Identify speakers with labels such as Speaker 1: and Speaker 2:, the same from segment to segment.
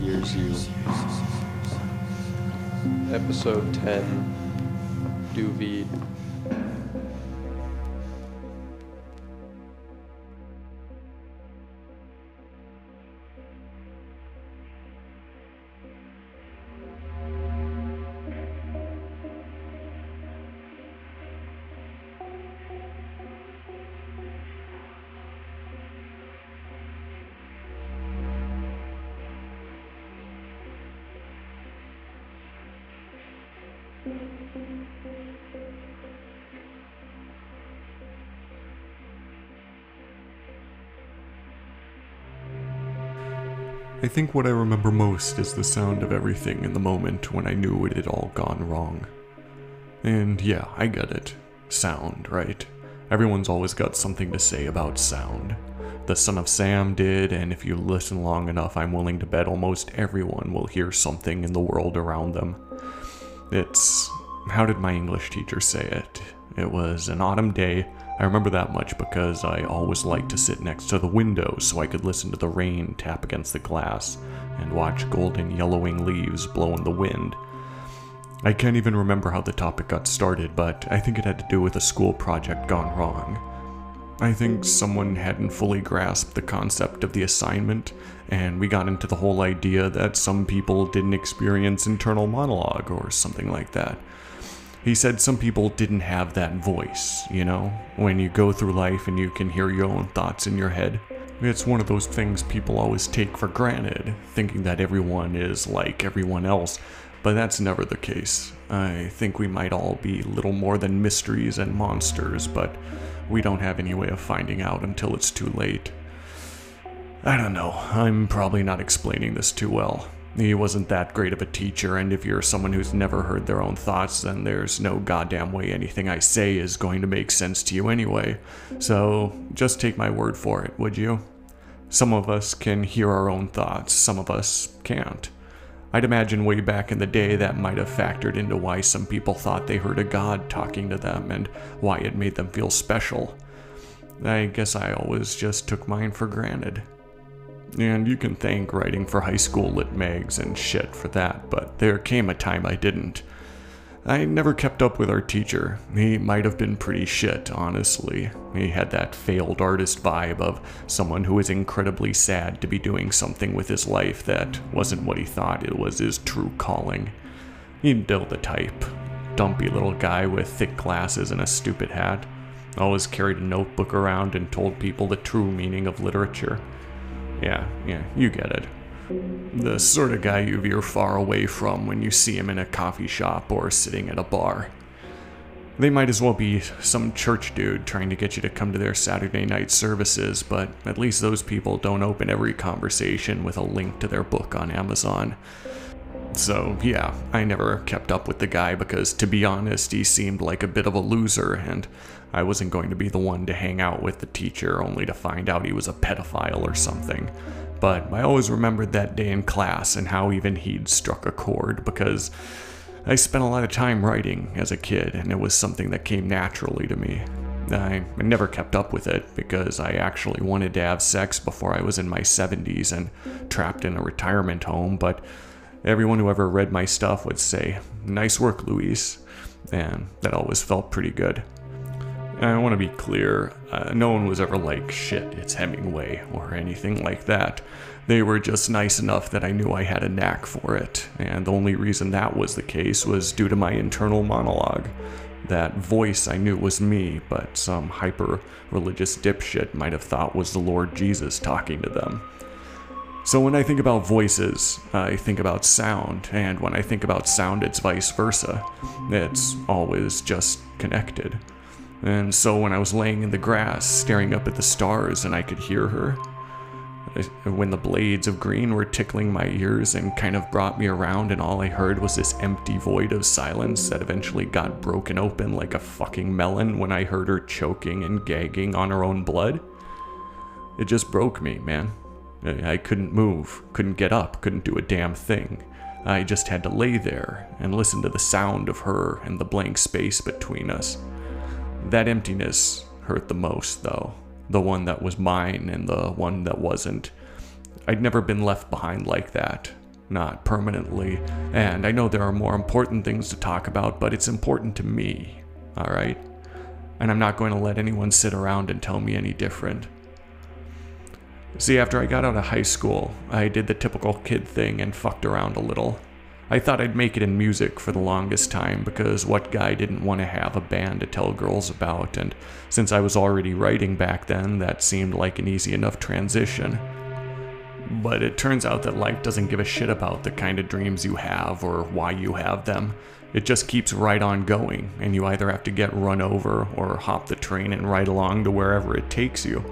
Speaker 1: hears you. Episode 10 Du Vide.
Speaker 2: I think what I remember most is the sound of everything in the moment when I knew it had all gone wrong. And yeah, I get it. Sound, right? Everyone's always got something to say about sound. The Son of Sam did, and if you listen long enough, I'm willing to bet almost everyone will hear something in the world around them. It's. How did my English teacher say it? It was an autumn day. I remember that much because I always liked to sit next to the window so I could listen to the rain tap against the glass and watch golden yellowing leaves blow in the wind. I can't even remember how the topic got started, but I think it had to do with a school project gone wrong. I think someone hadn't fully grasped the concept of the assignment, and we got into the whole idea that some people didn't experience internal monologue or something like that. He said some people didn't have that voice, you know, when you go through life and you can hear your own thoughts in your head. It's one of those things people always take for granted, thinking that everyone is like everyone else, but that's never the case. I think we might all be little more than mysteries and monsters, but we don't have any way of finding out until it's too late. I don't know, I'm probably not explaining this too well. He wasn't that great of a teacher, and if you're someone who's never heard their own thoughts, then there's no goddamn way anything I say is going to make sense to you anyway. So just take my word for it, would you? Some of us can hear our own thoughts, some of us can't. I'd imagine way back in the day that might have factored into why some people thought they heard a god talking to them and why it made them feel special. I guess I always just took mine for granted. And you can thank writing for high school lit mags and shit for that, but there came a time I didn't. I never kept up with our teacher. He might have been pretty shit, honestly. He had that failed artist vibe of someone who was incredibly sad to be doing something with his life that wasn't what he thought it was his true calling. He'd Dill the type. Dumpy little guy with thick glasses and a stupid hat. Always carried a notebook around and told people the true meaning of literature. Yeah, yeah, you get it. The sort of guy you veer far away from when you see him in a coffee shop or sitting at a bar. They might as well be some church dude trying to get you to come to their Saturday night services, but at least those people don't open every conversation with a link to their book on Amazon. So, yeah, I never kept up with the guy because, to be honest, he seemed like a bit of a loser, and I wasn't going to be the one to hang out with the teacher only to find out he was a pedophile or something. But I always remembered that day in class and how even he'd struck a chord because I spent a lot of time writing as a kid, and it was something that came naturally to me. I never kept up with it because I actually wanted to have sex before I was in my 70s and trapped in a retirement home, but everyone who ever read my stuff would say, Nice work, Luis. And that always felt pretty good. I want to be clear uh, no one was ever like, shit, it's Hemingway, or anything like that. They were just nice enough that I knew I had a knack for it, and the only reason that was the case was due to my internal monologue. That voice I knew was me, but some hyper religious dipshit might have thought was the Lord Jesus talking to them. So when I think about voices, I think about sound, and when I think about sound, it's vice versa. It's always just connected. And so when I was laying in the grass, staring up at the stars, and I could hear her, when the blades of green were tickling my ears and kind of brought me around, and all I heard was this empty void of silence that eventually got broken open like a fucking melon when I heard her choking and gagging on her own blood. It just broke me, man. I couldn't move, couldn't get up, couldn't do a damn thing. I just had to lay there and listen to the sound of her and the blank space between us. That emptiness hurt the most, though. The one that was mine and the one that wasn't. I'd never been left behind like that. not permanently. And I know there are more important things to talk about, but it's important to me, alright? And I'm not going to let anyone sit around and tell me any different. See, after I got out of high school, I did the typical kid thing and fucked around a little. I thought I'd make it in music for the longest time because what guy didn't want to have a band to tell girls about, and since I was already writing back then, that seemed like an easy enough transition. But it turns out that life doesn't give a shit about the kind of dreams you have or why you have them. It just keeps right on going, and you either have to get run over or hop the train and ride along to wherever it takes you.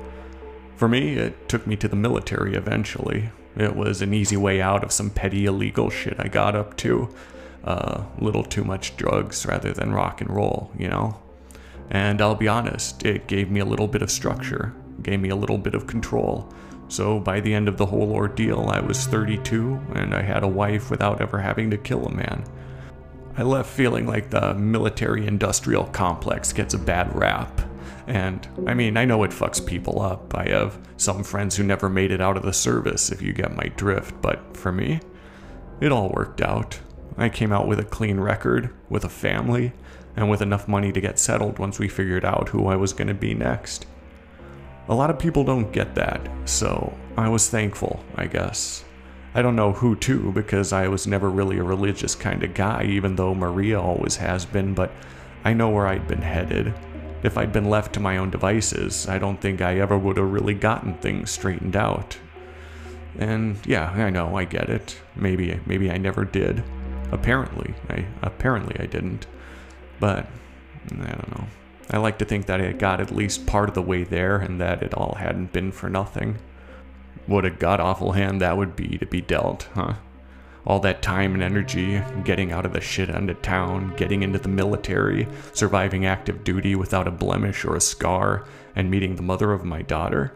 Speaker 2: For me, it took me to the military eventually. It was an easy way out of some petty illegal shit I got up to. A uh, little too much drugs rather than rock and roll, you know? And I'll be honest, it gave me a little bit of structure, gave me a little bit of control. So by the end of the whole ordeal, I was 32 and I had a wife without ever having to kill a man. I left feeling like the military industrial complex gets a bad rap. And I mean, I know it fucks people up. I have some friends who never made it out of the service, if you get my drift, but for me, it all worked out. I came out with a clean record, with a family, and with enough money to get settled once we figured out who I was going to be next. A lot of people don't get that, so I was thankful, I guess. I don't know who to because I was never really a religious kind of guy, even though Maria always has been, but I know where I'd been headed. If I'd been left to my own devices, I don't think I ever would have really gotten things straightened out. And yeah, I know, I get it. Maybe maybe I never did. Apparently, I apparently I didn't. But I don't know. I like to think that I got at least part of the way there and that it all hadn't been for nothing. What a god awful hand that would be to be dealt, huh? All that time and energy, getting out of the shit end of town, getting into the military, surviving active duty without a blemish or a scar, and meeting the mother of my daughter.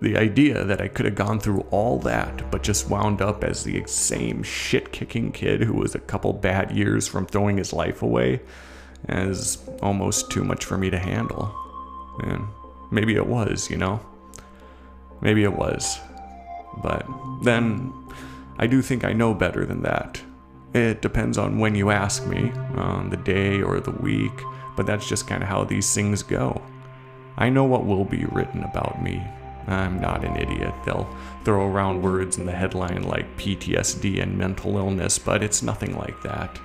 Speaker 2: The idea that I could have gone through all that, but just wound up as the same shit kicking kid who was a couple bad years from throwing his life away is almost too much for me to handle. And maybe it was, you know? Maybe it was. But then, I do think I know better than that. It depends on when you ask me, on the day or the week, but that's just kind of how these things go. I know what will be written about me. I'm not an idiot. They'll throw around words in the headline like PTSD and mental illness, but it's nothing like that.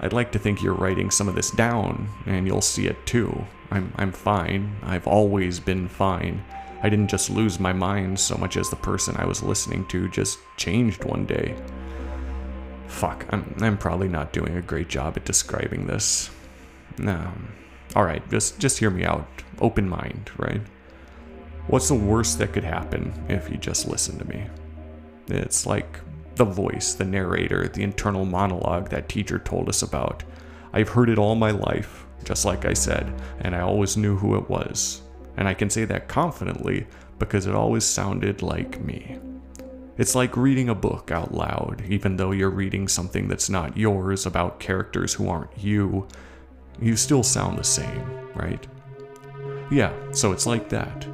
Speaker 2: I'd like to think you're writing some of this down, and you'll see it too. I'm, I'm fine. I've always been fine. I didn't just lose my mind so much as the person I was listening to just changed one day. Fuck, I'm, I'm probably not doing a great job at describing this. No. Alright, just, just hear me out. Open mind, right? What's the worst that could happen if you just listen to me? It's like the voice, the narrator, the internal monologue that teacher told us about. I've heard it all my life, just like I said, and I always knew who it was. And I can say that confidently because it always sounded like me. It's like reading a book out loud, even though you're reading something that's not yours about characters who aren't you. You still sound the same, right? Yeah, so it's like that.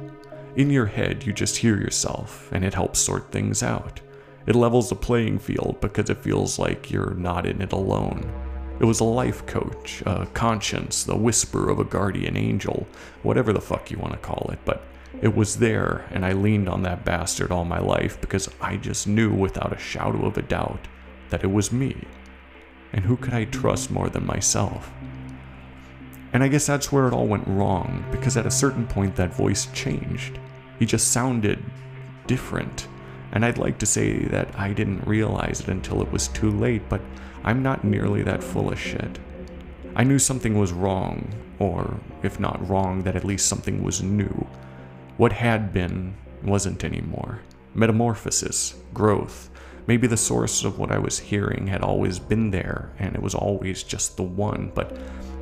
Speaker 2: In your head, you just hear yourself, and it helps sort things out. It levels the playing field because it feels like you're not in it alone. It was a life coach, a conscience, the whisper of a guardian angel, whatever the fuck you want to call it, but it was there, and I leaned on that bastard all my life because I just knew without a shadow of a doubt that it was me. And who could I trust more than myself? And I guess that's where it all went wrong, because at a certain point that voice changed. He just sounded different. And I'd like to say that I didn't realize it until it was too late, but I'm not nearly that full of shit. I knew something was wrong, or if not wrong, that at least something was new. What had been wasn't anymore. Metamorphosis, growth. Maybe the source of what I was hearing had always been there, and it was always just the one, but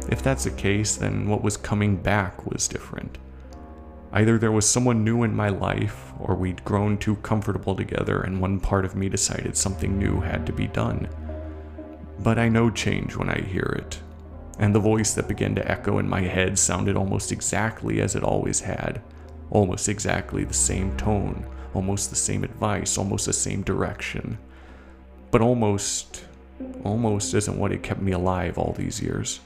Speaker 2: if that's the case, then what was coming back was different. Either there was someone new in my life, or we'd grown too comfortable together and one part of me decided something new had to be done. But I know change when I hear it, and the voice that began to echo in my head sounded almost exactly as it always had, almost exactly the same tone, almost the same advice, almost the same direction. But almost, almost isn't what had kept me alive all these years.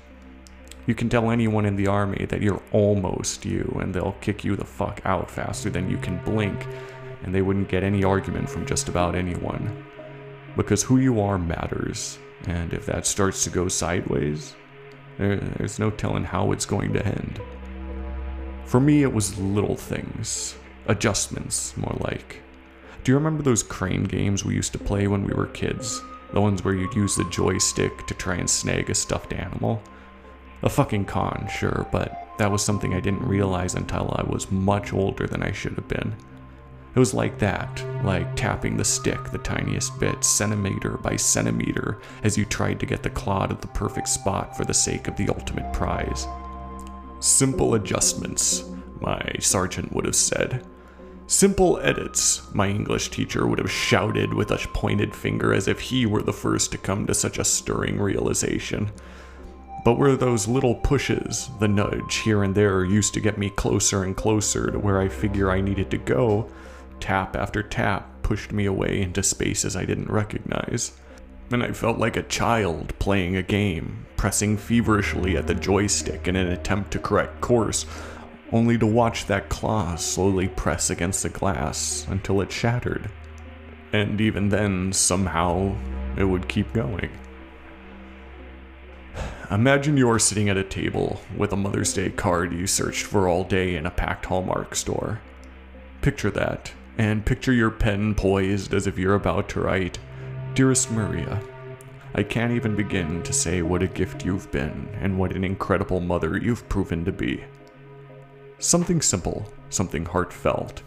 Speaker 2: You can tell anyone in the army that you're almost you, and they'll kick you the fuck out faster than you can blink, and they wouldn't get any argument from just about anyone. Because who you are matters, and if that starts to go sideways, there, there's no telling how it's going to end. For me, it was little things, adjustments, more like. Do you remember those crane games we used to play when we were kids? The ones where you'd use the joystick to try and snag a stuffed animal? A fucking con, sure, but that was something I didn't realize until I was much older than I should have been. It was like that, like tapping the stick the tiniest bit, centimeter by centimeter, as you tried to get the clod at the perfect spot for the sake of the ultimate prize. Simple adjustments, my sergeant would have said. Simple edits, my English teacher would have shouted with a pointed finger as if he were the first to come to such a stirring realization. But were those little pushes, the nudge here and there, used to get me closer and closer to where I figure I needed to go, tap after tap pushed me away into spaces I didn't recognize. And I felt like a child playing a game, pressing feverishly at the joystick in an attempt to correct course, only to watch that claw slowly press against the glass until it shattered. And even then, somehow, it would keep going. Imagine you're sitting at a table with a Mother's Day card you searched for all day in a packed Hallmark store. Picture that, and picture your pen poised as if you're about to write, Dearest Maria, I can't even begin to say what a gift you've been and what an incredible mother you've proven to be. Something simple, something heartfelt.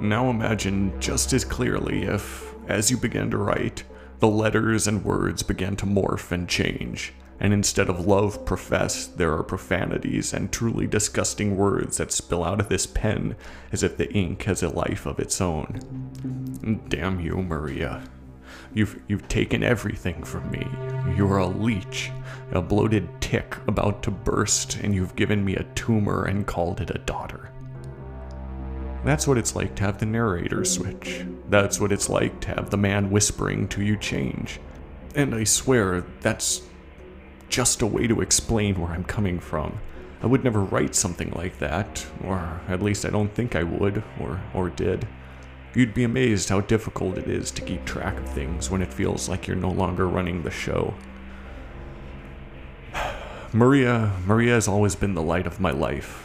Speaker 2: Now imagine just as clearly if, as you began to write, the letters and words began to morph and change and instead of love professed, there are profanities and truly disgusting words that spill out of this pen as if the ink has a life of its own. Damn you, Maria. You've, you've taken everything from me. You're a leech, a bloated tick about to burst, and you've given me a tumor and called it a daughter. That's what it's like to have the narrator switch. That's what it's like to have the man whispering to you change. And I swear, that's just a way to explain where I'm coming from. I would never write something like that, or at least I don't think I would, or, or did. You'd be amazed how difficult it is to keep track of things when it feels like you're no longer running the show. Maria, Maria has always been the light of my life.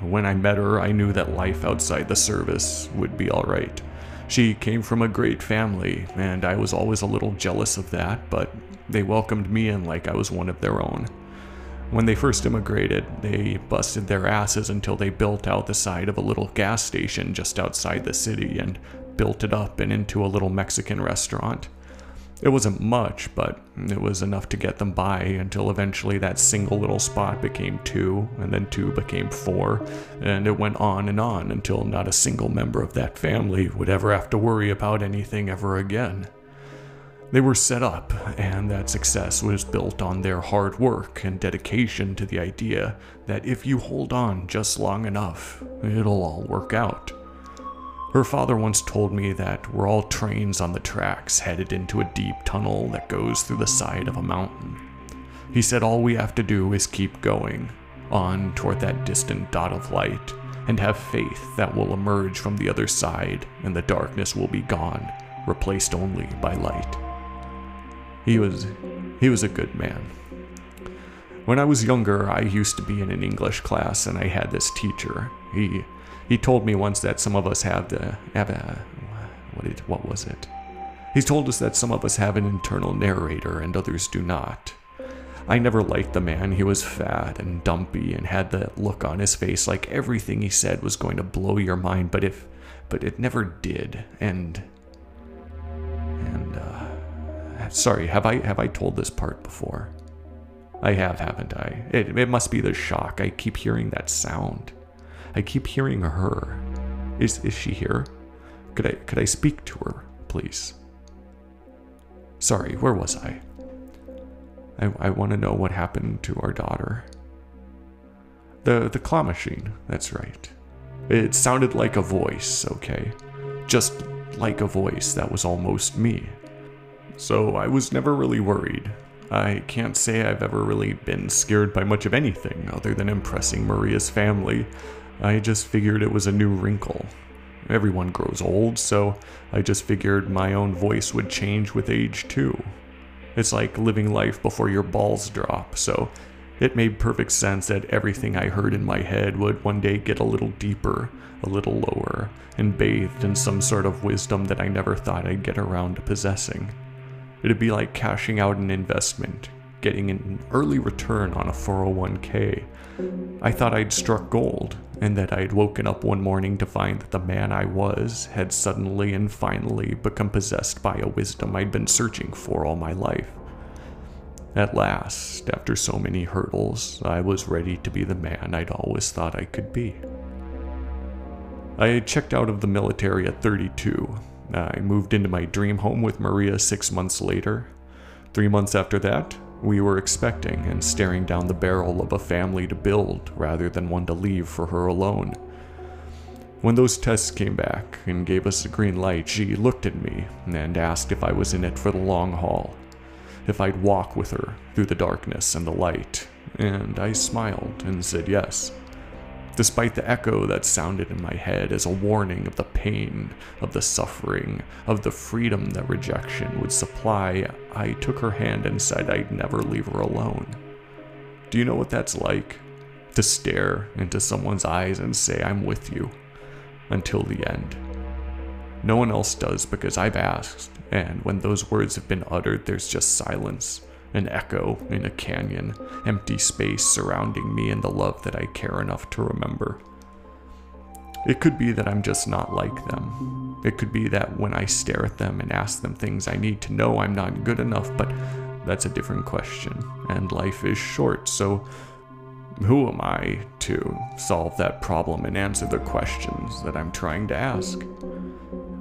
Speaker 2: When I met her, I knew that life outside the service would be alright. She came from a great family, and I was always a little jealous of that, but they welcomed me in like I was one of their own. When they first immigrated, they busted their asses until they built out the side of a little gas station just outside the city and built it up and into a little Mexican restaurant. It wasn't much, but it was enough to get them by until eventually that single little spot became two, and then two became four, and it went on and on until not a single member of that family would ever have to worry about anything ever again. They were set up, and that success was built on their hard work and dedication to the idea that if you hold on just long enough, it'll all work out. Her father once told me that we're all trains on the tracks headed into a deep tunnel that goes through the side of a mountain. He said all we have to do is keep going, on toward that distant dot of light, and have faith that we'll emerge from the other side and the darkness will be gone, replaced only by light. He was he was a good man. When I was younger, I used to be in an English class and I had this teacher. He he told me once that some of us have the have a what did what was it? He told us that some of us have an internal narrator and others do not. I never liked the man. He was fat and dumpy and had that look on his face like everything he said was going to blow your mind, but if but it never did. And Sorry, have I have I told this part before? I have, haven't I? It, it must be the shock. I keep hearing that sound. I keep hearing her. Is is she here? Could I could I speak to her, please? Sorry, where was I? I, I want to know what happened to our daughter. The the claw machine, that's right. It sounded like a voice, okay? Just like a voice that was almost me. So I was never really worried. I can't say I've ever really been scared by much of anything other than impressing Maria's family. I just figured it was a new wrinkle. Everyone grows old, so I just figured my own voice would change with age too. It's like living life before your balls drop, so it made perfect sense that everything I heard in my head would one day get a little deeper, a little lower, and bathed in some sort of wisdom that I never thought I'd get around to possessing. It'd be like cashing out an investment, getting an early return on a 401k. I thought I'd struck gold, and that I'd woken up one morning to find that the man I was had suddenly and finally become possessed by a wisdom I'd been searching for all my life. At last, after so many hurdles, I was ready to be the man I'd always thought I could be. I checked out of the military at 32. Uh, I moved into my dream home with Maria six months later. Three months after that, we were expecting and staring down the barrel of a family to build rather than one to leave for her alone. When those tests came back and gave us a green light, she looked at me and asked if I was in it for the long haul, if I'd walk with her through the darkness and the light, and I smiled and said yes despite the echo that sounded in my head as a warning of the pain, of the suffering, of the freedom that rejection would supply, I took her hand and said I'd never leave her alone. Do you know what that's like? To stare into someone's eyes and say, I'm with you until the end. No one else does because I've asked, and when those words have been uttered, there's just silence an echo in a canyon, empty space surrounding me and the love that I care enough to remember. It could be that I'm just not like them. It could be that when I stare at them and ask them things I need to know, I'm not good enough, but that's a different question, and life is short, so who am I to solve that problem and answer the questions that I'm trying to ask?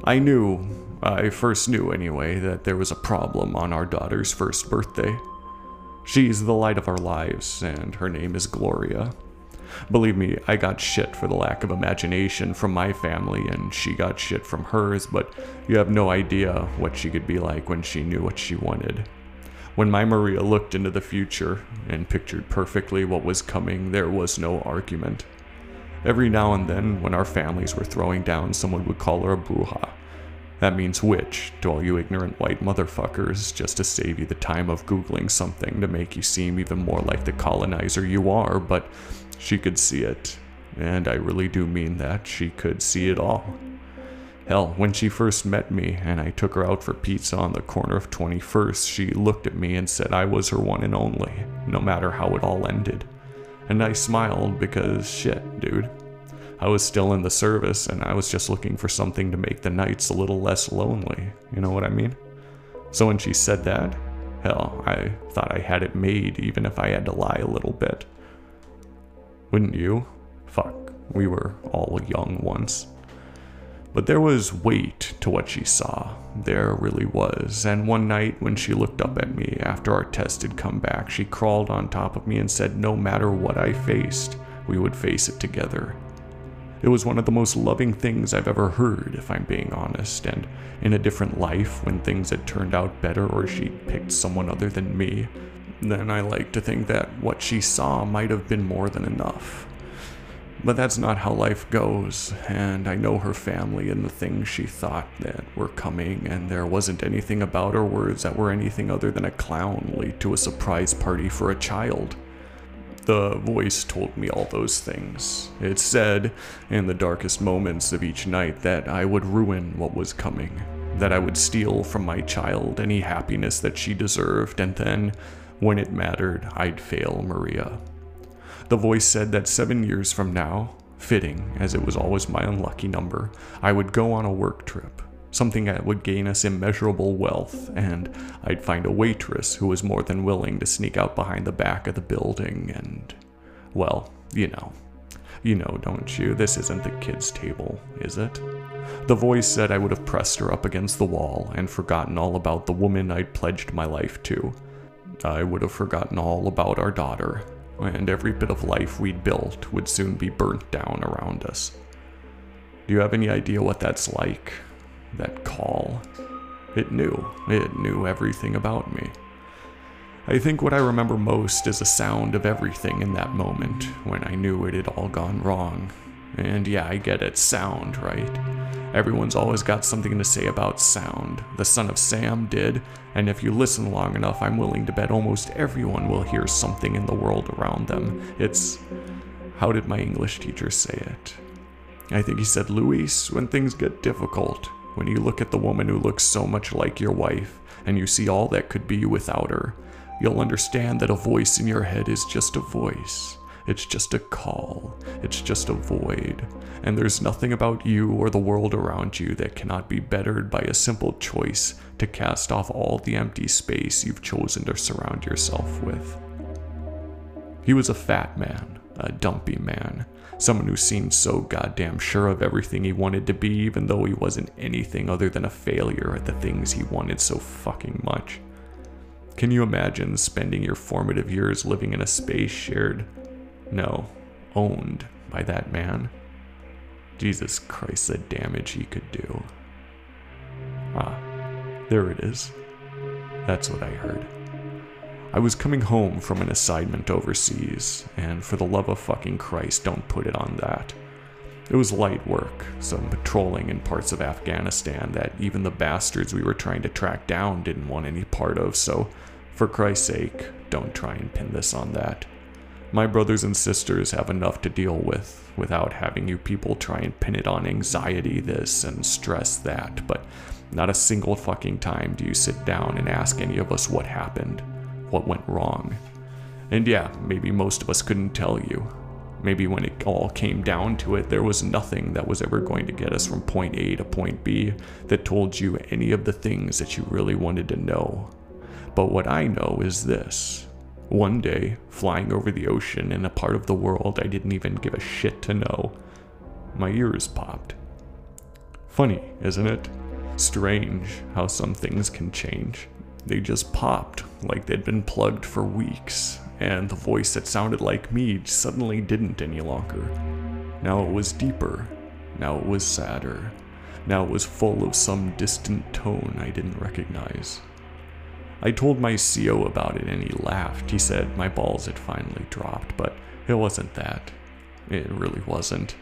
Speaker 2: I knew I first knew, anyway, that there was a problem on our daughter's first birthday. She's the light of our lives, and her name is Gloria. Believe me, I got shit for the lack of imagination from my family, and she got shit from hers, but you have no idea what she could be like when she knew what she wanted. When my Maria looked into the future and pictured perfectly what was coming, there was no argument. Every now and then, when our families were throwing down, someone would call her a bruja, that means witch to all you ignorant white motherfuckers, just to save you the time of Googling something to make you seem even more like the colonizer you are, but she could see it. And I really do mean that, she could see it all. Hell, when she first met me and I took her out for pizza on the corner of 21st, she looked at me and said I was her one and only, no matter how it all ended. And I smiled because shit, dude. I was still in the service and I was just looking for something to make the nights a little less lonely. You know what I mean? So when she said that, hell, I thought I had it made even if I had to lie a little bit. Wouldn't you? Fuck, we were all young once. But there was weight to what she saw. There really was. And one night when she looked up at me after our test had come back, she crawled on top of me and said, No matter what I faced, we would face it together. It was one of the most loving things I've ever heard, if I'm being honest, and in a different life, when things had turned out better or she'd picked someone other than me, then I like to think that what she saw might have been more than enough. But that's not how life goes, and I know her family and the things she thought that were coming, and there wasn't anything about her words that were anything other than a clown lead to a surprise party for a child. The voice told me all those things. It said, in the darkest moments of each night, that I would ruin what was coming, that I would steal from my child any happiness that she deserved, and then, when it mattered, I'd fail Maria. The voice said that seven years from now, fitting as it was always my unlucky number, I would go on a work trip something that would gain us immeasurable wealth, and I'd find a waitress who was more than willing to sneak out behind the back of the building and, well, you know. You know, don't you? This isn't the kids' table, is it? The voice said I would have pressed her up against the wall and forgotten all about the woman I'd pledged my life to. I would have forgotten all about our daughter, and every bit of life we'd built would soon be burnt down around us. Do you have any idea what that's like? That call. It knew. It knew everything about me. I think what I remember most is the sound of everything in that moment when I knew it had all gone wrong. And yeah, I get it, sound, right? Everyone's always got something to say about sound. The son of Sam did, and if you listen long enough, I'm willing to bet almost everyone will hear something in the world around them. It's. How did my English teacher say it? I think he said, Luis, when things get difficult, when you look at the woman who looks so much like your wife, and you see all that could be without her, you'll understand that a voice in your head is just a voice. It's just a call. It's just a void. And there's nothing about you or the world around you that cannot be bettered by a simple choice to cast off all the empty space you've chosen to surround yourself with. He was a fat man, a dumpy man, someone who seemed so goddamn sure of everything he wanted to be, even though he wasn't anything other than a failure at the things he wanted so fucking much. Can you imagine spending your formative years living in a space shared no, owned by that man. Jesus Christ, the damage he could do. Ah, there it is. That's what I heard. I was coming home from an assignment overseas, and for the love of fucking Christ, don't put it on that. It was light work, some patrolling in parts of Afghanistan that even the bastards we were trying to track down didn't want any part of, so for Christ's sake, don't try and pin this on that. My brothers and sisters have enough to deal with without having you people try and pin it on anxiety this and stress that, but not a single fucking time do you sit down and ask any of us what happened, what went wrong. And yeah, maybe most of us couldn't tell you. Maybe when it all came down to it, there was nothing that was ever going to get us from point A to point B that told you any of the things that you really wanted to know. But what I know is this one day, flying over the ocean in a part of the world I didn't even give a shit to know, my ears popped. Funny, isn't it? Strange how some things can change. They just popped like they'd been plugged for weeks, and the voice that sounded like me suddenly didn't any longer. Now it was deeper. Now it was sadder. Now it was full of some distant tone I didn't recognize. I told my CO about it and he laughed. He said my balls had finally dropped, but it wasn't that. It really wasn't.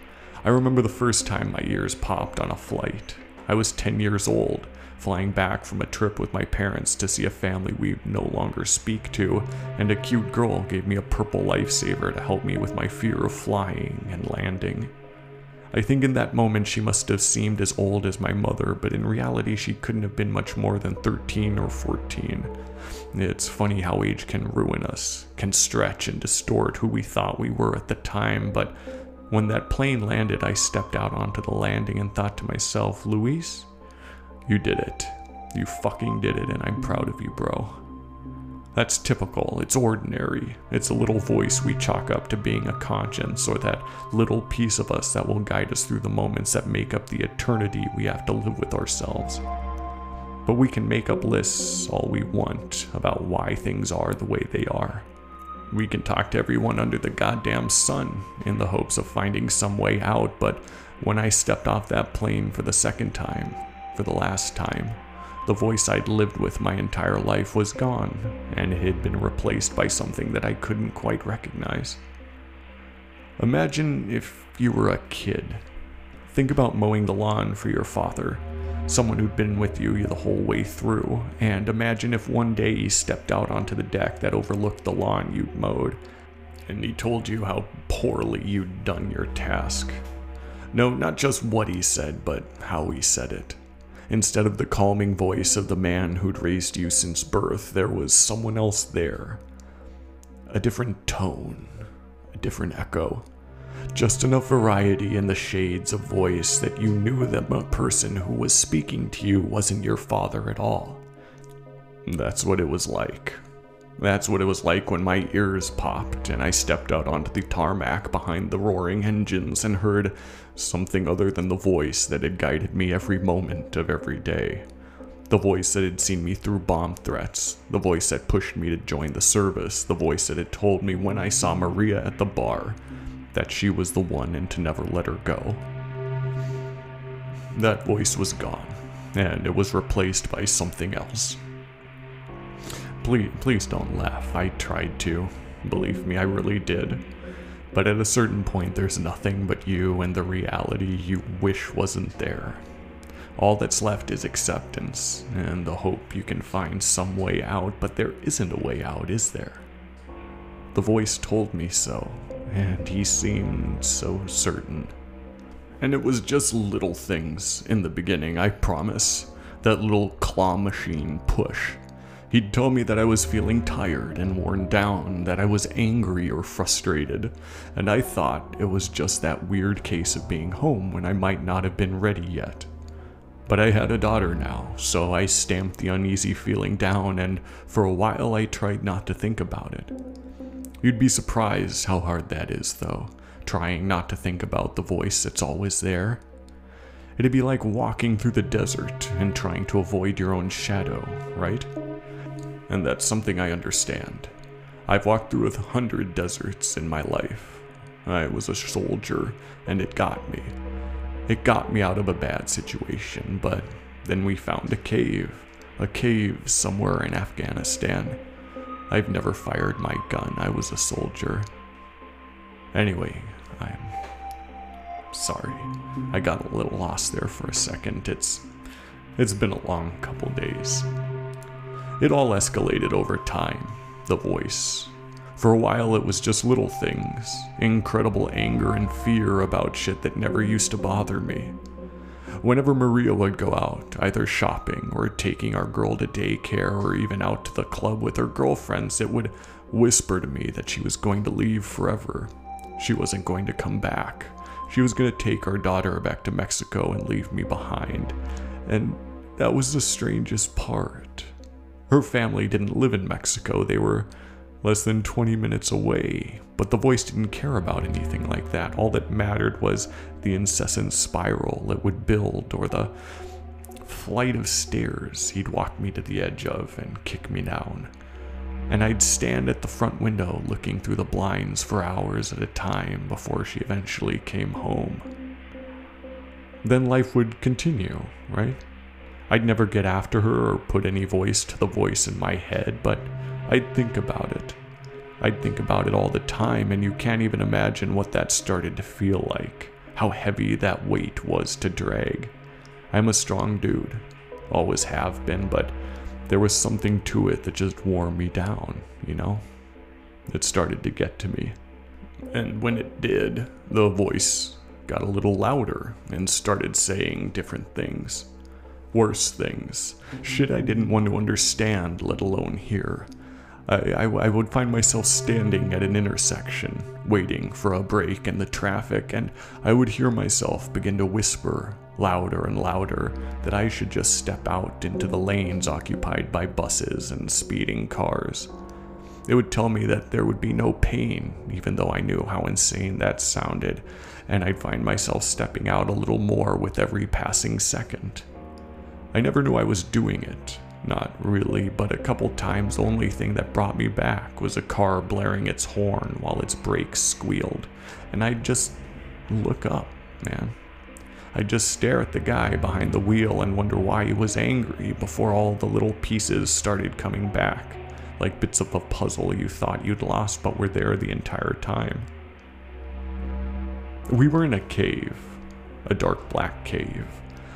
Speaker 2: I remember the first time my ears popped on a flight. I was 10 years old, flying back from a trip with my parents to see a family we no longer speak to, and a cute girl gave me a purple lifesaver to help me with my fear of flying and landing. I think in that moment she must have seemed as old as my mother, but in reality she couldn't have been much more than 13 or 14. It's funny how age can ruin us, can stretch and distort who we thought we were at the time, but when that plane landed, I stepped out onto the landing and thought to myself, Luis, you did it. You fucking did it, and I'm proud of you, bro. That's typical, it's ordinary. It's a little voice we chalk up to being a conscience, or that little piece of us that will guide us through the moments that make up the eternity we have to live with ourselves. But we can make up lists all we want about why things are the way they are. We can talk to everyone under the goddamn sun in the hopes of finding some way out, but when I stepped off that plane for the second time, for the last time, the voice I'd lived with my entire life was gone, and it had been replaced by something that I couldn't quite recognize. Imagine if you were a kid. Think about mowing the lawn for your father, someone who'd been with you the whole way through, and imagine if one day he stepped out onto the deck that overlooked the lawn you'd mowed, and he told you how poorly you'd done your task. No, not just what he said, but how he said it. Instead of the calming voice of the man who'd raised you since birth, there was someone else there. A different tone, a different echo. Just enough variety in the shades of voice that you knew that the person who was speaking to you wasn't your father at all. That's what it was like. That's what it was like when my ears popped and I stepped out onto the tarmac behind the roaring engines and heard something other than the voice that had guided me every moment of every day. The voice that had seen me through bomb threats, the voice that pushed me to join the service, the voice that had told me when I saw Maria at the bar that she was the one and to never let her go. That voice was gone. and it was replaced by something else. Please, please don't laugh. I tried to. Believe me, I really did. But at a certain point, there's nothing but you and the reality you wish wasn't there. All that's left is acceptance and the hope you can find some way out, but there isn't a way out, is there? The voice told me so, and he seemed so certain. And it was just little things in the beginning, I promise. That little claw machine push. He'd tell me that I was feeling tired and worn down, that I was angry or frustrated, and I thought it was just that weird case of being home when I might not have been ready yet. But I had a daughter now, so I stamped the uneasy feeling down, and for a while I tried not to think about it. You'd be surprised how hard that is, though, trying not to think about the voice that's always there. It'd be like walking through the desert and trying to avoid your own shadow, right? And that's something I understand. I've walked through a hundred deserts in my life. I was a soldier, and it got me. It got me out of a bad situation, but then we found a cave. A cave somewhere in Afghanistan. I've never fired my gun, I was a soldier. Anyway, I'm sorry. I got a little lost there for a second. It's it's been a long couple days. It all escalated over time. The voice, for a while, it was just little things incredible anger and fear about shit that never used to bother me. Whenever Maria would go out, either shopping or taking our girl to daycare or even out to the club with her girlfriends, it would whisper to me that she was going to leave forever. She wasn't going to come back. She was going to take our daughter back to Mexico and leave me behind. And that was the strangest part. Her family didn't live in Mexico, they were less than 20 minutes away. But the voice didn't care about anything like that. All that mattered was the incessant spiral it would build or the flight of stairs he'd walk me to the edge of and kick me down. And I'd stand at the front window looking through the blinds for hours at a time before she eventually came home. Then life would continue, right? I'd never get after her or put any voice to the voice in my head, but I'd think about it. I'd think about it all the time, and you can't even imagine what that started to feel like. How heavy that weight was to drag. I'm a strong dude, always have been, but there was something to it that just wore me down, you know? It started to get to me. And when it did, the voice got a little louder and started saying different things. Worse things. Shit I didn't want to understand, let alone hear. I, I, I, would find myself standing at an intersection, waiting for a break in the traffic, and I would hear myself begin to whisper, louder and louder, that I should just step out into the lanes occupied by buses and speeding cars. It would tell me that there would be no pain, even though I knew how insane that sounded, and I'd find myself stepping out a little more with every passing second. I never knew I was doing it, not really, but a couple times the only thing that brought me back was a car blaring its horn while its brakes squealed, and I'd just look up, man. I'd just stare at the guy behind the wheel and wonder why he was angry before all the little pieces started coming back, like bits of a puzzle you thought you'd lost but were there the entire time. We were in a cave, a dark black cave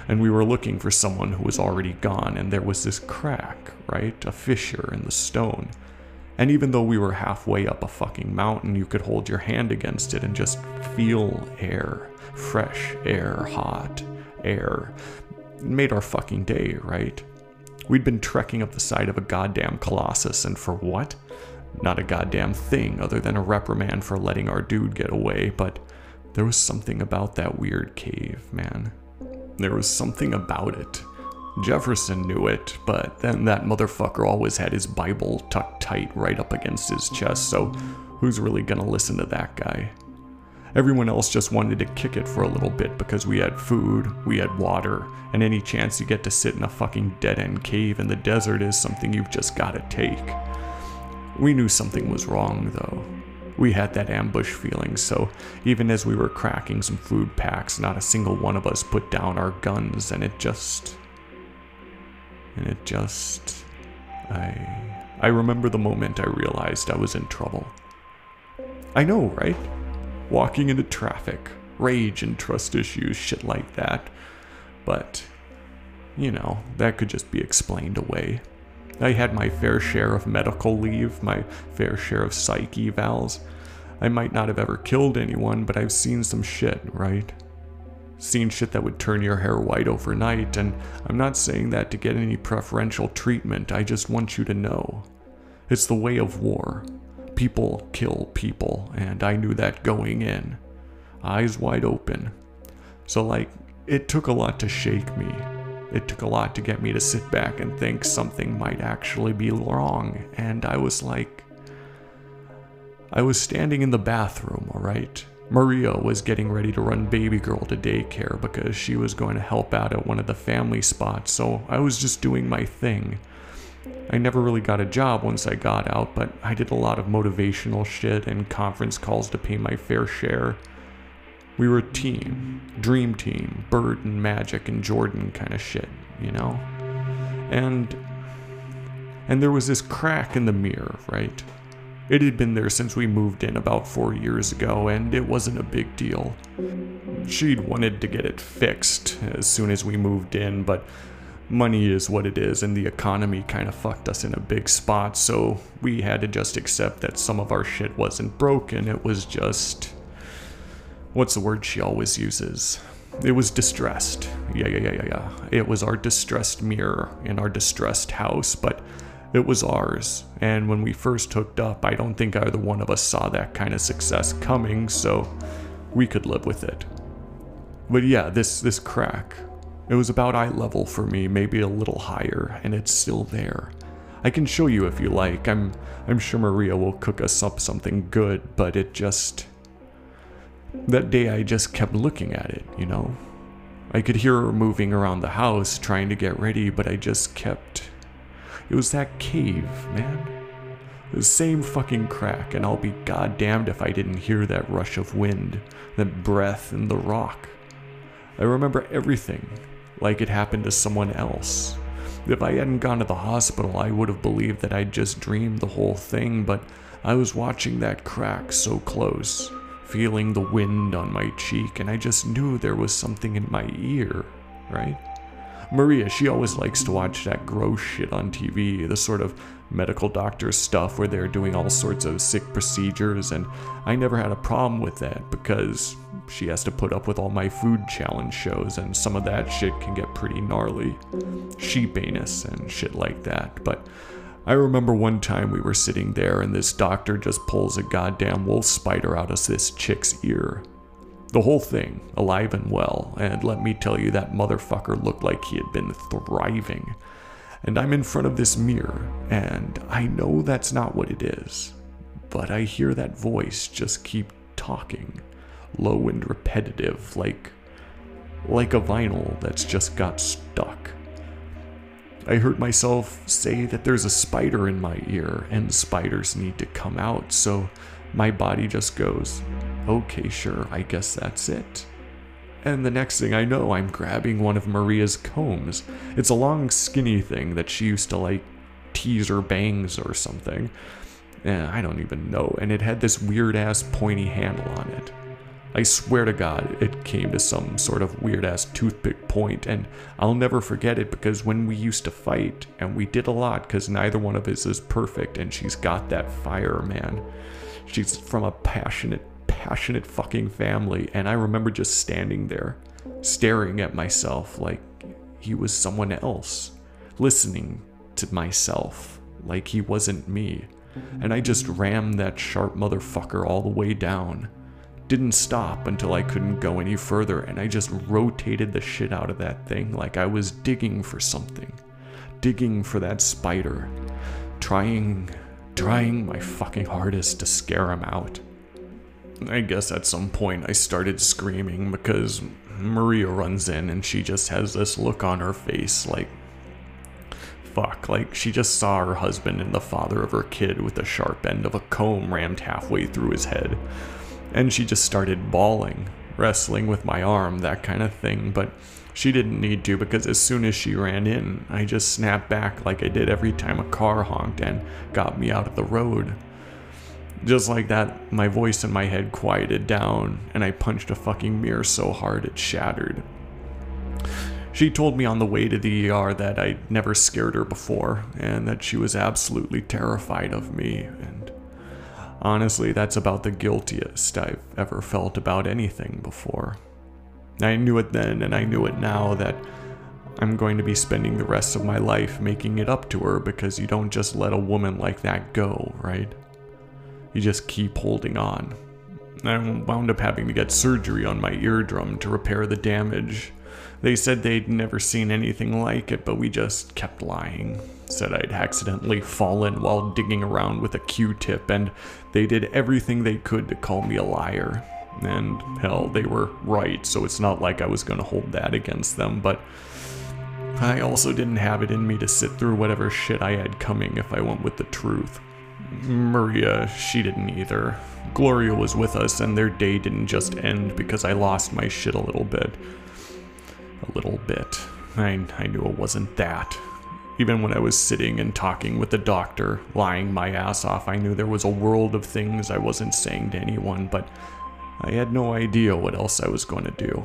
Speaker 2: and we were looking for someone who was already gone, and there was this crack, right? A fissure in the stone. And even though we were halfway up a fucking mountain, you could hold your hand against it and just feel air. Fresh air, hot air. It made our fucking day, right? We'd been trekking up the side of a goddamn colossus, and for what? Not a goddamn thing other than a reprimand for letting our dude get away, but there was something about that weird cave, man. There was something about it. Jefferson knew it, but then that motherfucker always had his Bible tucked tight right up against his chest, so who's really gonna listen to that guy? Everyone else just wanted to kick it for a little bit because we had food, we had water, and any chance you get to sit in a fucking dead end cave in the desert is something you've just gotta take. We knew something was wrong, though. We had that ambush feeling, so even as we were cracking some food packs, not a single one of us put down our guns, and it just. And it just. I. I remember the moment I realized I was in trouble. I know, right? Walking into traffic, rage and trust issues, shit like that. But, you know, that could just be explained away. I had my fair share of medical leave, my fair share of psych evals. I might not have ever killed anyone, but I've seen some shit, right? Seen shit that would turn your hair white overnight, and I'm not saying that to get any preferential treatment, I just want you to know. It's the way of war. People kill people, and I knew that going in. Eyes wide open. So, like, it took a lot to shake me. It took a lot to get me to sit back and think something might actually be wrong, and I was like, I was standing in the bathroom, alright? Maria was getting ready to run baby girl to daycare because she was going to help out at one of the family spots, so I was just doing my thing. I never really got a job once I got out, but I did a lot of motivational shit and conference calls to pay my fair share. We were a team, dream team, Bird and Magic and Jordan kind of shit, you know? And and there was this crack in the mirror, right? It had been there since we moved in about four years ago, and it wasn't a big deal. She'd wanted to get it fixed as soon as we moved in, but money is what it is, and the economy kind of fucked us in a big spot, so we had to just accept that some of our shit wasn't broken, it was just. What's the word she always uses? It was distressed. Yeah, yeah, yeah, yeah, yeah. It was our distressed mirror in our distressed house, but it was ours, and when we first hooked up, I don't think either one of us saw that kind of success coming, so we could live with it. But yeah, this this crack, it was about eye level for me, maybe a little higher, and it's still there. I can show you if you like. I'm I'm sure Maria will cook us up something good, but it just that day I just kept looking at it, you know. I could hear her moving around the house trying to get ready, but I just kept it was that cave, man. The same fucking crack, and I'll be goddamned if I didn't hear that rush of wind, that breath in the rock. I remember everything, like it happened to someone else. If I hadn't gone to the hospital, I would have believed that I'd just dreamed the whole thing, but I was watching that crack so close, feeling the wind on my cheek, and I just knew there was something in my ear, right? Maria, she always likes to watch that gross shit on TV, the sort of medical doctor stuff where they're doing all sorts of sick procedures, and I never had a problem with that because she has to put up with all my food challenge shows, and some of that shit can get pretty gnarly. Sheep anus and shit like that, but I remember one time we were sitting there and this doctor just pulls a goddamn wolf spider out of this chick's ear. The whole thing, alive and well, and let me tell you, that motherfucker looked like he had been thriving. And I'm in front of this mirror, and I know that's not what it is. But I hear that voice just keep talking, low and repetitive, like like a vinyl that's just got stuck. I heard myself say that there's a spider in my ear and spiders need to come out, so my body just goes, okay, sure, I guess that's it. And the next thing I know, I'm grabbing one of Maria's combs. It's a long, skinny thing that she used to like tease her bangs or something. Eh, I don't even know. And it had this weird ass pointy handle on it. I swear to God, it came to some sort of weird ass toothpick point, and I'll never forget it because when we used to fight, and we did a lot because neither one of us is perfect, and she's got that fire, man. She's from a passionate, passionate fucking family. And I remember just standing there, staring at myself like he was someone else, listening to myself like he wasn't me. And I just rammed that sharp motherfucker all the way down. Didn't stop until I couldn't go any further, and I just rotated the shit out of that thing like I was digging for something. Digging for that spider. Trying trying my fucking hardest to scare him out. I guess at some point I started screaming because Maria runs in and she just has this look on her face like, fuck, like she just saw her husband and the father of her kid with the sharp end of a comb rammed halfway through his head. And she just started bawling. wrestling with my arm, that kind of thing, but she didn't need to because as soon as she ran in, I just snapped back like I did every time a car honked and got me out of the road. Just like that, my voice in my head quieted down, and I punched a fucking mirror so hard it shattered. She told me on the way to the ER that I'd never scared her before, and that she was absolutely terrified of me, honestly, that's about the guiltiest I've ever felt about anything before. I knew it then, and I knew it now that I'm going to be spending the rest of my life making it up to her because you don't just let a woman like that go, right? You just keep holding on. I wound up having to get surgery on my eardrum to repair the damage. They said they'd never seen anything like it, but we just kept lying. Said I'd accidentally fallen while digging around with a Q tip, and they did everything they could to call me a liar. And hell, they were right, so it's not like I was gonna hold that against them, but I also didn't have it in me to sit through whatever shit I had coming if I went with the truth. Maria, she didn't either. Gloria was with us, and their day didn't just end because I lost my shit a little bit. A little bit. I, I knew it wasn't that. Even when I was sitting and talking with the doctor, lying my ass off, I knew there was a world of things I wasn't saying to anyone, but I had no idea what else I was going to do.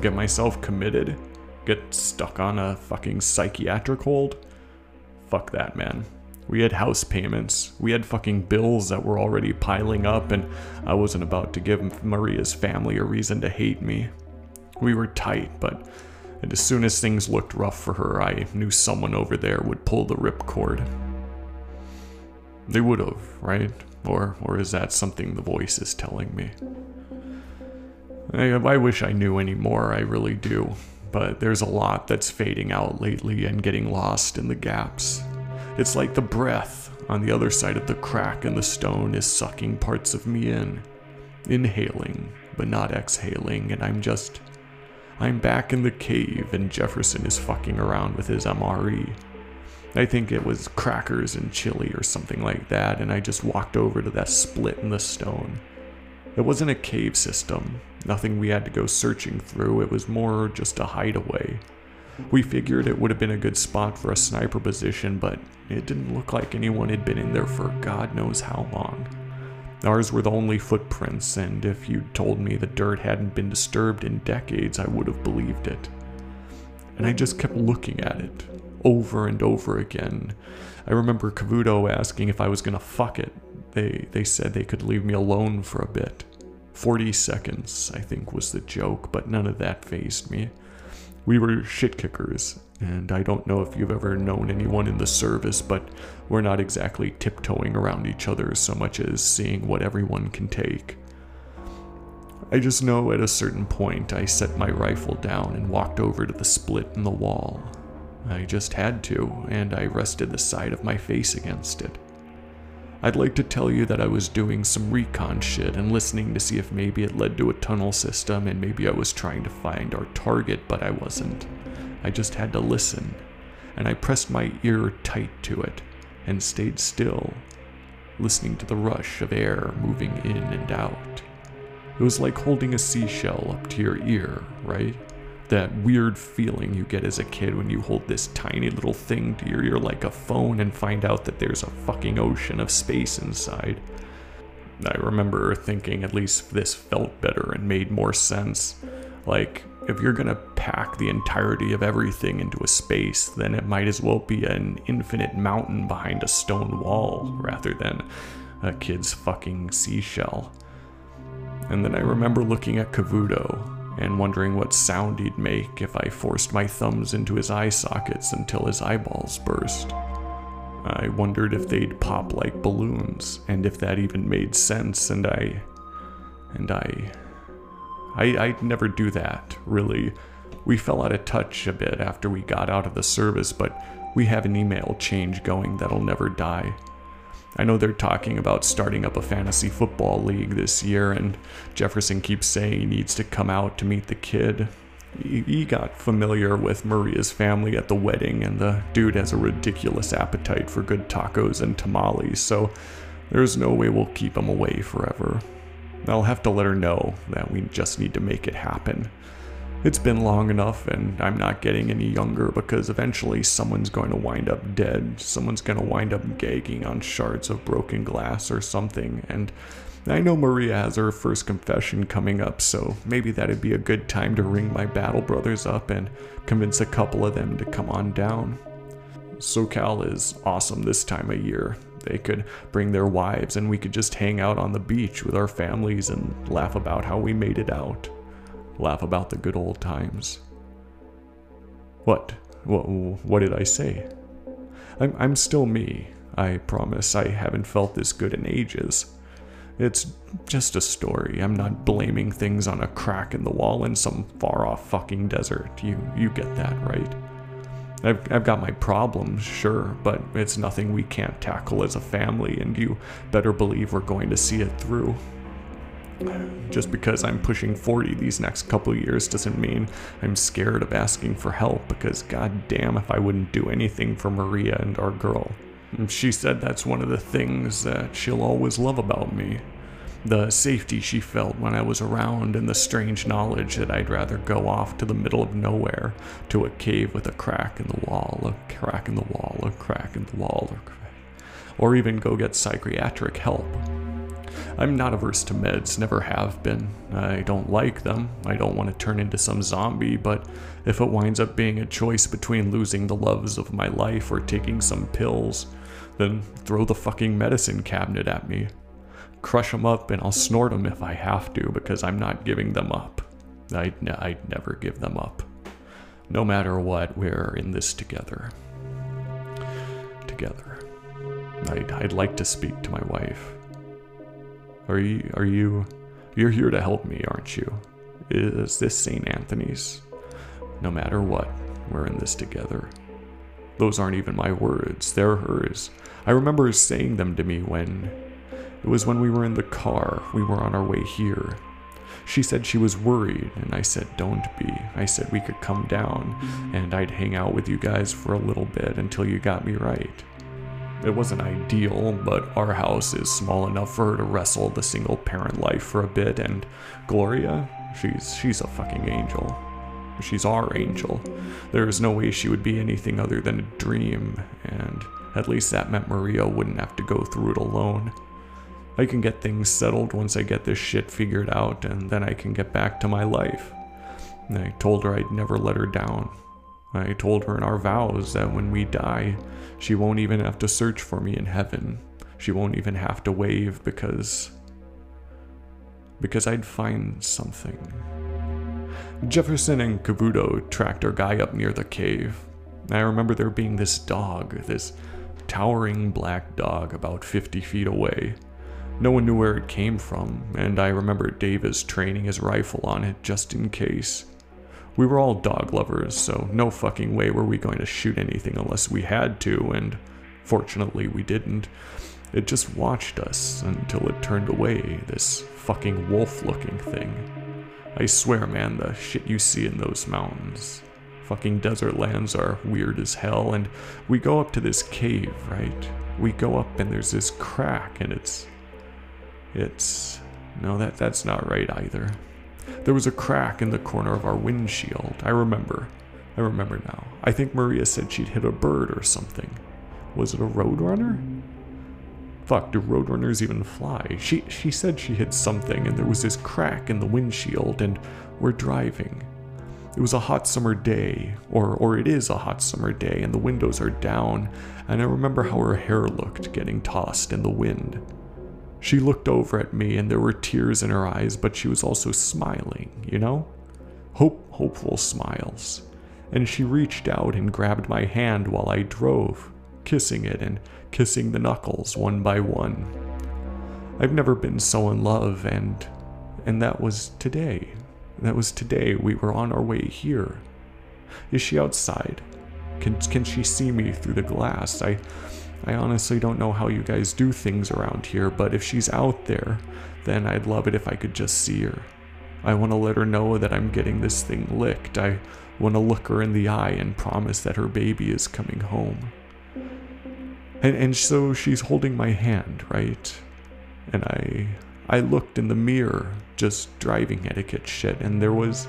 Speaker 2: Get myself committed? Get stuck on a fucking psychiatric hold? Fuck that, man. We had house payments. We had fucking bills that were already piling up, and I wasn't about to give Maria's family a reason to hate me. We were tight, but as soon as things looked rough for her, I knew someone over there would pull the ripcord. They would have, right? Or, or is that something the voice is telling me? I, I wish I knew any more, I really do. But there's a lot that's fading out lately and getting lost in the gaps. It's like the breath on the other side of the crack in the stone is sucking parts of me in. Inhaling, but not exhaling, and I'm just. I'm back in the cave, and Jefferson is fucking around with his MRE. I think it was crackers and chili or something like that, and I just walked over to that split in the stone. It wasn't a cave system, nothing we had to go searching through, it was more just a hideaway. We figured it would have been a good spot for a sniper position, but it didn't look like anyone had been in there for God knows how long. Ours were the only footprints, and if you'd told me the dirt hadn't been disturbed in decades, I would have believed it. And I just kept looking at it, over and over again. I remember Cavuto asking if I was gonna fuck it. They, they said they could leave me alone for a bit. 40 seconds, I think, was the joke, but none of that fazed me. We were shit kickers, and I don't know if you've ever known anyone in the service, but we're not exactly tiptoeing around each other so much as seeing what everyone can take. I just know at a certain point I set my rifle down and walked over to the split in the wall. I just had to, and I rested the side of my face against it. I'd like to tell you that I was doing some recon shit and listening to see if maybe it led to a tunnel system and maybe I was trying to find our target, but I wasn't. I just had to listen. And I pressed my ear tight to it and stayed still, listening to the rush of air moving in and out. It was like holding a seashell up to your ear, right? That weird feeling you get as a kid when you hold this tiny little thing to your ear like a phone and find out that there's a fucking ocean of space inside. I remember thinking at least this felt better and made more sense. Like, if you're gonna pack the entirety of everything into a space, then it might as well be an infinite mountain behind a stone wall rather than a kid's fucking seashell. And then I remember looking at Cavuto and wondering what sound he'd make if I forced my thumbs into his eye sockets until his eyeballs burst. I wondered if they'd pop like balloons, and if that even made sense, and I. and I. I, I'd never do that, really. We fell out of touch a bit after we got out of the service, but we have an email change going that'll never die. I know they're talking about starting up a fantasy football league this year, and Jefferson keeps saying he needs to come out to meet the kid. He got familiar with Maria's family at the wedding, and the dude has a ridiculous appetite for good tacos and tamales, so there's no way we'll keep him away forever. I'll have to let her know that we just need to make it happen. It's been long enough, and I'm not getting any younger because eventually someone's going to wind up dead. Someone's going to wind up gagging on shards of broken glass or something. And I know Maria has her first confession coming up, so maybe that'd be a good time to ring my battle brothers up and convince a couple of them to come on down. SoCal is awesome this time of year. They could bring their wives, and we could just hang out on the beach with our families and laugh about how we made it out laugh about the good old times. What? What, what did I say? I'm, I'm still me. I promise I haven't felt this good in ages. It's just a story. I'm not blaming things on a crack in the wall in some far off fucking desert. You, you get that, right? I've, I've got my problems, sure, but it's nothing we can't tackle as a family, and you better believe we're going to see it through. Just because I'm pushing 40 these next couple years doesn't mean I'm scared of asking for help because goddamn if I wouldn't do anything for Maria and our girl. She said that's one of the things that she'll always love about me. The safety she felt when I was around and the strange knowledge that I'd rather go off to the middle of nowhere to a cave with a crack in the wall, a crack in the wall, a crack in the wall, or, or even go get psychiatric help. I'm not averse to meds, never have been. I don't like them. I don't want to turn into some zombie, but if it winds up being a choice between losing the loves of my life or taking some pills, then throw the fucking medicine cabinet at me. Crush them up and I'll snort them if I have to because I'm not giving them up. I'd, I'd never give them up. No matter what, we're in this together. Together. I'd, I'd like to speak to my wife. Are you, are you, you're here to help me, aren't you? Is this St. Anthony's? No matter what, we're in this together. Those aren't even my words, they're hers. I remember her saying them to me when. It was when we were in the car, we were on our way here. She said she was worried, and I said, Don't be. I said we could come down, mm-hmm. and I'd hang out with you guys for a little bit until you got me right. It wasn't ideal, but our house is small enough for her to wrestle the single parent life for a bit, and Gloria, she's she's a fucking angel. She's our angel. There is no way she would be anything other than a dream, and at least that meant Maria wouldn't have to go through it alone. I can get things settled once I get this shit figured out, and then I can get back to my life. I told her I'd never let her down. I told her in our vows that when we die, she won't even have to search for me in heaven. She won't even have to wave because. because I'd find something. Jefferson and Cavuto tracked our guy up near the cave. I remember there being this dog, this towering black dog about 50 feet away. No one knew where it came from, and I remember Davis training his rifle on it just in case. We were all dog lovers, so no fucking way were we going to shoot anything unless we had to, and fortunately we didn't. It just watched us until it turned away, this fucking wolf looking thing. I swear, man, the shit you see in those mountains. Fucking desert lands are weird as hell, and we go up to this cave, right? We go up and there's this crack, and it's. It's. No, that, that's not right either. There was a crack in the corner of our windshield. I remember. I remember now. I think Maria said she'd hit a bird or something. Was it a roadrunner? Fuck, do roadrunners even fly? She she said she hit something and there was this crack in the windshield and we're driving. It was a hot summer day, or or it is a hot summer day and the windows are down, and I remember how her hair looked getting tossed in the wind. She looked over at me and there were tears in her eyes, but she was also smiling, you know? Hope, hopeful smiles. And she reached out and grabbed my hand while I drove, kissing it and kissing the knuckles one by one. I've never been so in love and and that was today. That was today we were on our way here. Is she outside? Can can she see me through the glass? I I honestly don't know how you guys do things around here, but if she's out there, then I'd love it if I could just see her. I want to let her know that I'm getting this thing licked. I want to look her in the eye and promise that her baby is coming home. And, and so she's holding my hand, right? And I I looked in the mirror, just driving etiquette shit, and there was.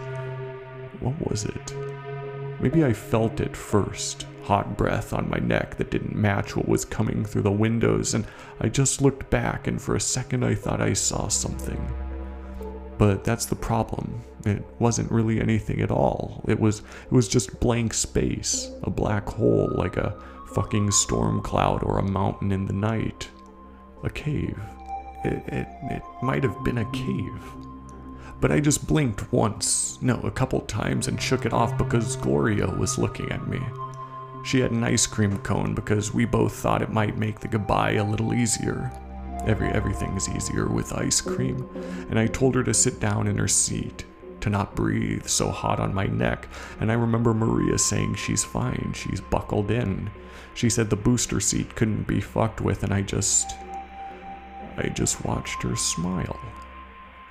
Speaker 2: What was it? Maybe I felt it first hot breath on my neck that didn't match what was coming through the windows, and I just looked back, and for a second I thought I saw something. But that's the problem. It wasn't really anything at all. It was it was just blank space, a black hole like a fucking storm cloud or a mountain in the night. A cave. It, it, it might have been a cave. But I just blinked once, no, a couple times, and shook it off because Gloria was looking at me. She had an ice cream cone because we both thought it might make the goodbye a little easier. Every everything's easier with ice cream, and I told her to sit down in her seat, to not breathe so hot on my neck, and I remember Maria saying she's fine, she's buckled in. She said the booster seat couldn't be fucked with, and I just I just watched her smile.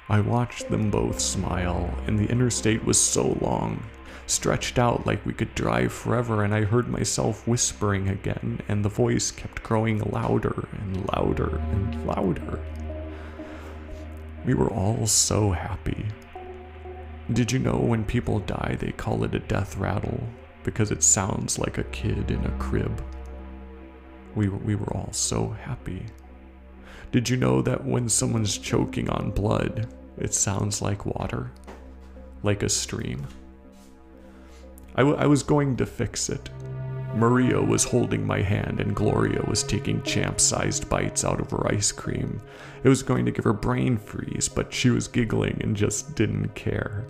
Speaker 2: I watched them both smile, and the interstate was so long, stretched out like we could drive forever, and I heard myself whispering again, and the voice kept growing louder and louder and louder. We were all so happy. Did you know when people die, they call it a death rattle because it sounds like a kid in a crib? We, we were all so happy. Did you know that when someone's choking on blood, it sounds like water? Like a stream? I, was going to fix it. Maria was holding my hand and Gloria was taking champ sized bites out of her ice cream. It was going to give her brain freeze, but she was giggling and just didn't care.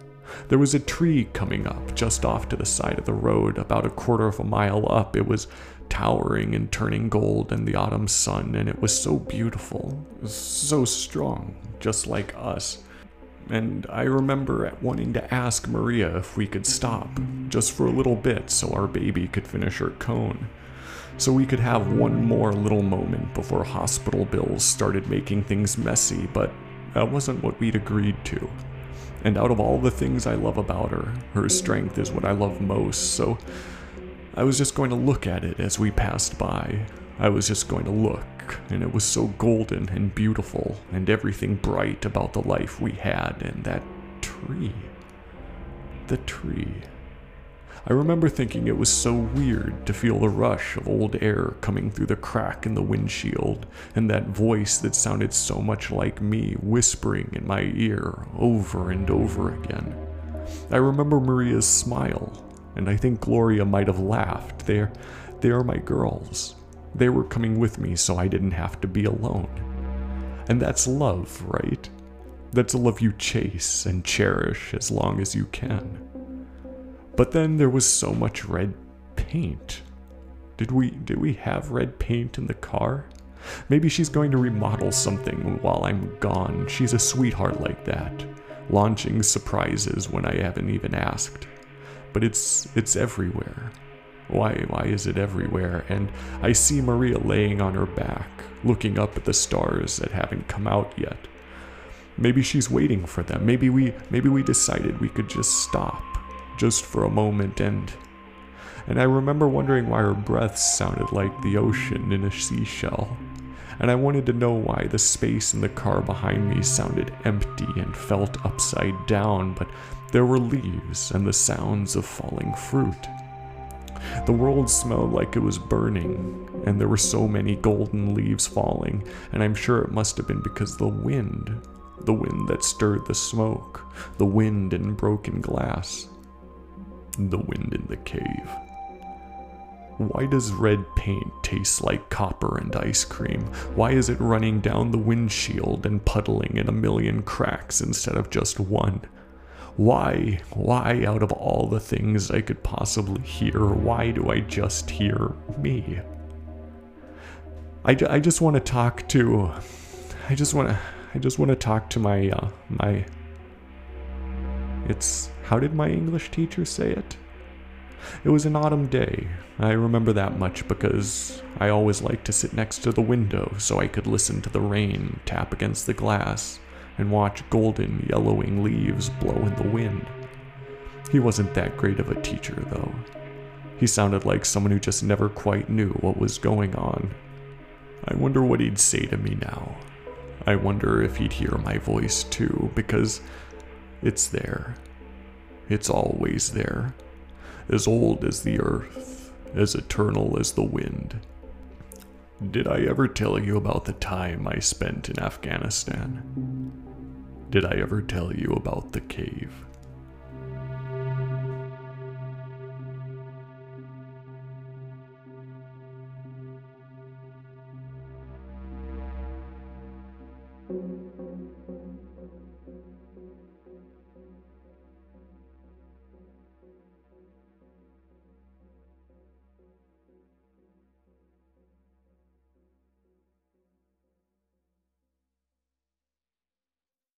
Speaker 2: There was a tree coming up just off to the side of the road, about a quarter of a mile up. It was towering and turning gold in the autumn sun, and it was so beautiful, so strong, just like us. And I remember wanting to ask Maria if we could stop, just for a little bit, so our baby could finish her cone. So we could have one more little moment before hospital bills started making things messy, but that wasn't what we'd agreed to. And out of all the things I love about her, her strength is what I love most, so I was just going to look at it as we passed by. I was just going to look, and it was so golden and beautiful, and everything bright about the life we had, and that tree. The tree. I remember thinking it was so weird to feel the rush of old air coming through the crack in the windshield, and that voice that sounded so much like me whispering in my ear over and over again. I remember Maria's smile, and I think Gloria might have laughed. They're, they are my girls. They were coming with me so I didn't have to be alone. And that's love, right? That's a love you chase and cherish as long as you can. But then there was so much red paint. Did we did we have red paint in the car? Maybe she's going to remodel something while I'm gone. She's a sweetheart like that, launching surprises when I haven't even asked. But it's it's everywhere. Why why is it everywhere? And I see Maria laying on her back, looking up at the stars that haven't come out yet. Maybe she's waiting for them. Maybe we maybe we decided we could just stop just for a moment and and I remember wondering why her breath sounded like the ocean in a seashell. And I wanted to know why the space in the car behind me sounded empty and felt upside down, but there were leaves and the sounds of falling fruit. The world smelled like it was burning, and there were so many golden leaves falling, and I'm sure it must have been because the wind, the wind that stirred the smoke, the wind in broken glass, the wind in the cave. Why does red paint taste like copper and ice cream? Why is it running down the windshield and puddling in a million cracks instead of just one? Why, why, out of all the things I could possibly hear, why do I just hear me? I, I just want to talk to, I just want to, I just want to talk to my, uh, my, it's, how did my English teacher say it? It was an autumn day. I remember that much because I always liked to sit next to the window so I could listen to the rain tap against the glass and watch golden, yellowing leaves blow in the wind. He wasn't that great of a teacher, though. He sounded like someone who just never quite knew what was going on. I wonder what he'd say to me now. I wonder if he'd hear my voice too, because it's there. It's always there. As old as the earth, as eternal as the wind. Did I ever tell you about the time I spent in Afghanistan? Did I ever tell you about the cave?